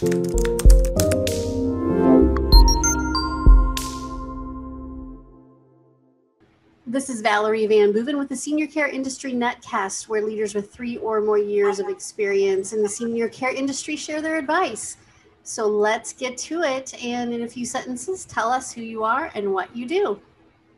This is Valerie VanBooven with the Senior Care Industry Netcast, where leaders with three or more years of experience in the senior care industry share their advice. So let's get to it. And in a few sentences, tell us who you are and what you do.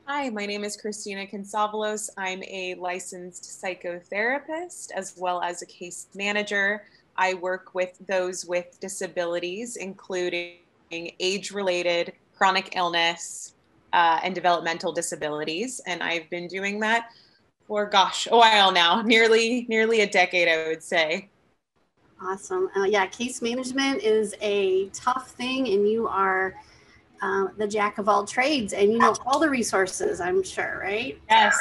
Hi, my name is Christina Kantzavelos. I'm a licensed psychotherapist as well as a case manager. I work with those with disabilities, including age related chronic illness, uh, and developmental disabilities. And I've been doing that for, gosh, a while now, nearly, nearly a decade, I would say. Awesome. Uh, yeah, case management is a tough thing, and you are uh, the jack of all trades, and you know all the resources. I'm sure, right? Yes,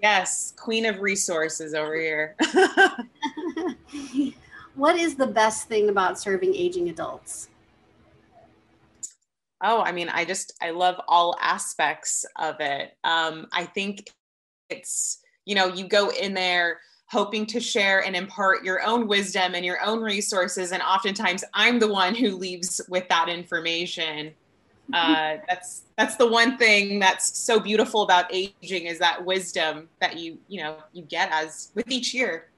yes, queen of resources over here. what is the best thing about serving aging adults? Oh, I mean, I just I love all aspects of it. Um, I think it's you know you go in there hoping to share and impart your own wisdom and your own resources, and oftentimes I'm the one who leaves with that information. Uh, that's that's the one thing that's so beautiful about aging is that wisdom that you you know you get as with each year.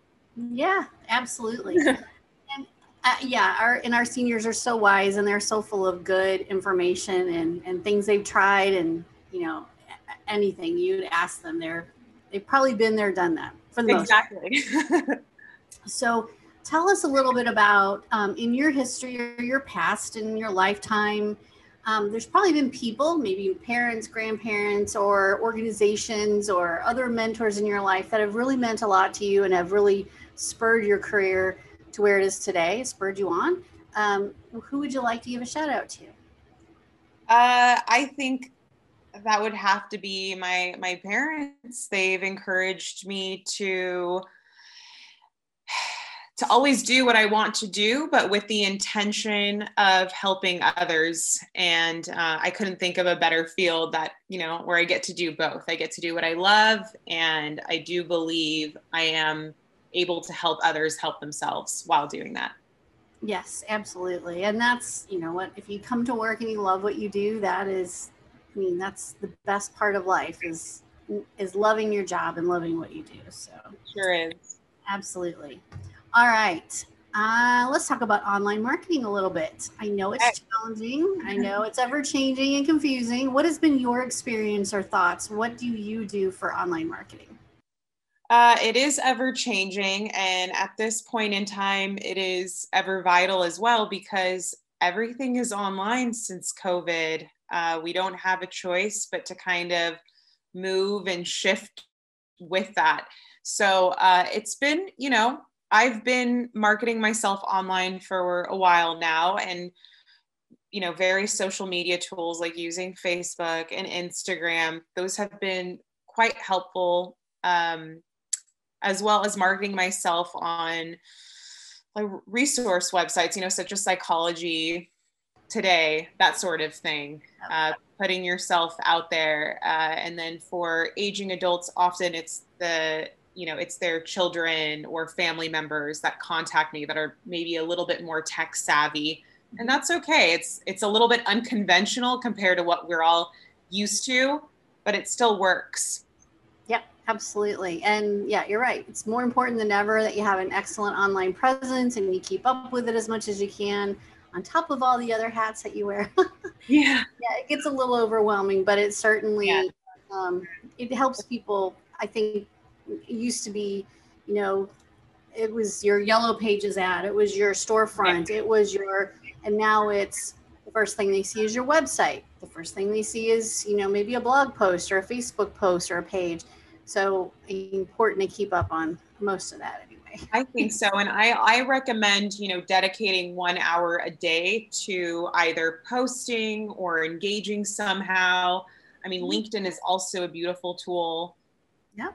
Yeah, absolutely. Uh, yeah, our and our seniors are so wise and they're so full of good information and and things they've tried and you know anything you'd ask them they're they've probably been there done that for the exactly. most so tell us a little bit about um, in your history or your past in your lifetime um, there's probably been people maybe parents grandparents or organizations or other mentors in your life that have really meant a lot to you and have really spurred your career to where it is today, spurred you on. Um, who would you like to give a shout out to? Uh, I think that would have to be my my parents. They've encouraged me to to always do what I want to do, but with the intention of helping others. And uh, I couldn't think of a better field that, you know, where I get to do both. I get to do what I love, and I do believe I am able to help others help themselves while doing that. Yes, absolutely. And that's, you know what, if you come to work and you love what you do, that is I mean, that's the best part of life is is loving your job and loving what you do. So sure is. Absolutely. All right. Uh, let's talk about online marketing a little bit. I know it's challenging. I know it's ever changing and confusing. What has been your experience or thoughts? What do you do for online marketing? Uh, it is ever changing. And at this point in time, it is ever vital as well because everything is online since COVID. Uh, we don't have a choice but to kind of move and shift with that. So uh, it's been, you know, I've been marketing myself online for a while now and you know various social media tools like using facebook and instagram those have been quite helpful um, as well as marketing myself on like resource websites, you know, such as psychology today, that sort of thing. Uh, putting yourself out there, uh, and then for aging adults, often it's the you know it's their children or family members that contact me that are maybe a little bit more tech savvy. And that's okay. It's it's a little bit unconventional compared to what we're all used to but it still works Absolutely. And yeah, you're right. It's more important than ever that you have an excellent online presence and you keep up with it as much as you can on top of all the other hats that you wear. yeah. Yeah, it gets a little overwhelming, but it certainly yeah. um, it helps people. I think it used to be, you know, it was your yellow pages ad, it was your storefront, it was your and now it's the first thing they see is your website. The first thing they see is, you know, maybe a blog post or a Facebook post or a page so important to keep up on most of that anyway. I think so. And I, I recommend, you know, dedicating one hour a day to either posting or engaging somehow. I mean, mm-hmm. LinkedIn is also a beautiful tool. Yeah.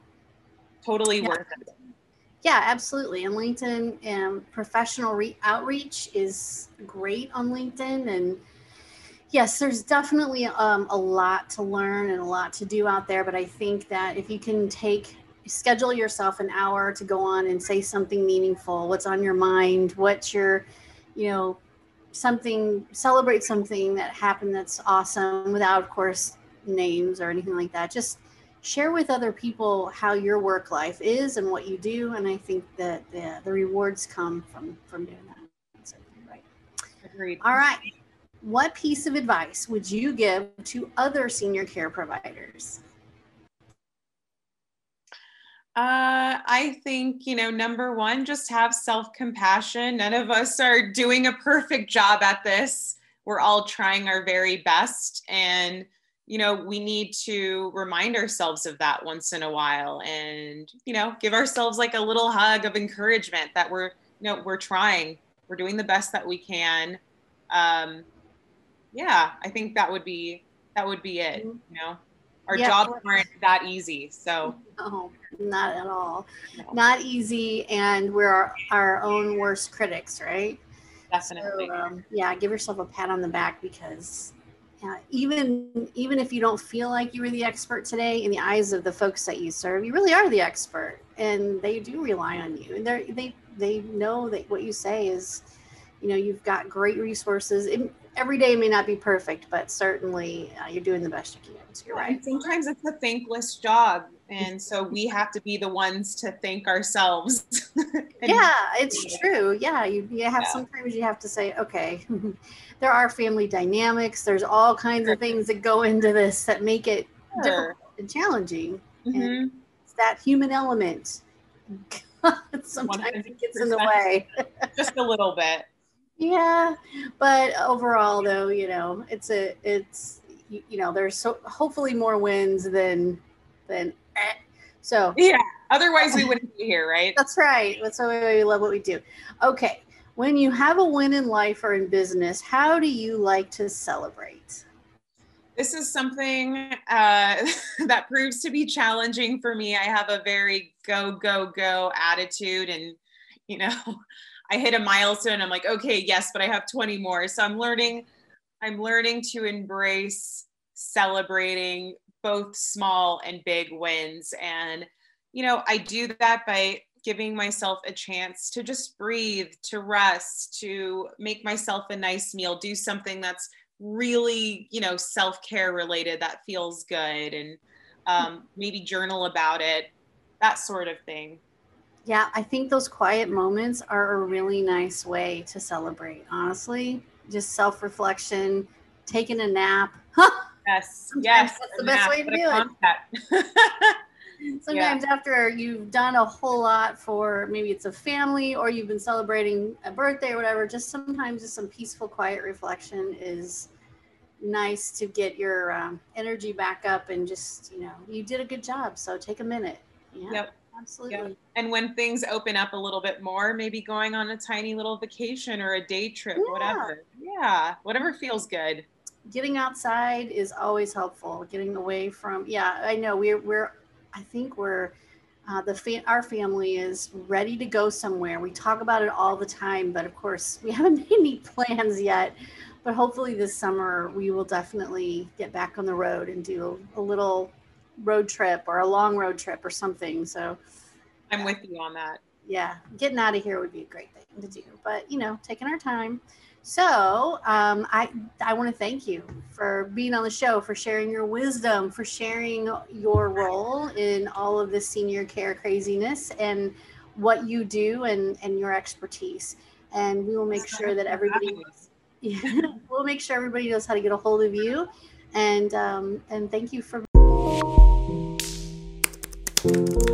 Totally yeah. worth it. Yeah, absolutely. And LinkedIn um, professional re- outreach is great on LinkedIn. And yes, there's definitely um, a lot to learn and a lot to do out there. But I think that if you can take, schedule yourself an hour to go on and say something meaningful, what's on your mind, what's your, you know, something celebrate something that happened that's awesome without of course names or anything like that just share with other people how your work life is and what you do and i think that the, the rewards come from from doing that so, right Agreed. all right what piece of advice would you give to other senior care providers uh, I think, you know, number one, just have self compassion. None of us are doing a perfect job at this. We're all trying our very best. And, you know, we need to remind ourselves of that once in a while and, you know, give ourselves like a little hug of encouragement that we're, you know, we're trying, we're doing the best that we can. Um, yeah, I think that would be, that would be it, you know our yeah. jobs aren't that easy. So no, not at all. No. Not easy, and we're our, our, own worst critics, right? Definitely. So, um, yeah, give yourself a pat on the back because yeah, even even if you don't feel like you were the expert today, in the eyes of the folks that you serve, you really are the expert, and they do rely on you, and they they they know that what you say is, you know, you've got great resources. It, every day may not be perfect, but certainly uh, you're doing the best you can. So you're right. sometimes it's a thankless job. And so we have to be the ones to thank ourselves. yeah, it's true. Yeah, you, you have yeah. sometimes you have to say, okay, there are family dynamics. There's all kinds of things that go into this that make it sure. difficult and challenging. Mm-hmm. And it's that human element. sometimes 100%. it gets in the way. Just a little bit yeah but overall though you know it's a it's you, you know there's so hopefully more wins than than eh. so yeah otherwise we wouldn't be here right? That's right. That's why we love what we do. Okay when you have a win in life or in business how do you like to celebrate? This is something uh, that proves to be challenging for me. I have a very go go go attitude and you know I hit a milestone. I'm like, okay, yes, but I have 20 more. So I'm learning, I'm learning to embrace celebrating both small and big wins. And, you know, I do that by giving myself a chance to just breathe, to rest, to make myself a nice meal, do something that's really, you know, self care related that feels good, and um, maybe journal about it, that sort of thing. Yeah, I think those quiet moments are a really nice way to celebrate, honestly. Just self reflection, taking a nap. yes, yes. That's the best nap, way to do it. Sometimes yeah. after you've done a whole lot for maybe it's a family or you've been celebrating a birthday or whatever, just sometimes just some peaceful, quiet reflection is nice to get your um, energy back up and just, you know, you did a good job. So take a minute. Yeah. Yep. Absolutely. Yeah. And when things open up a little bit more, maybe going on a tiny little vacation or a day trip, yeah. whatever. Yeah, whatever feels good. Getting outside is always helpful. Getting away from, yeah, I know we're, we're, I think we're, uh, the fa- our family is ready to go somewhere. We talk about it all the time, but of course, we haven't made any plans yet. But hopefully, this summer we will definitely get back on the road and do a little road trip or a long road trip or something. So I'm with you on that. Yeah, getting out of here would be a great thing to do. But you know, taking our time. So um, I I want to thank you for being on the show, for sharing your wisdom, for sharing your role in all of this senior care craziness and what you do and and your expertise. And we will make sure that everybody yeah, we'll make sure everybody knows how to get a hold of you. And um, and thank you for Thank you.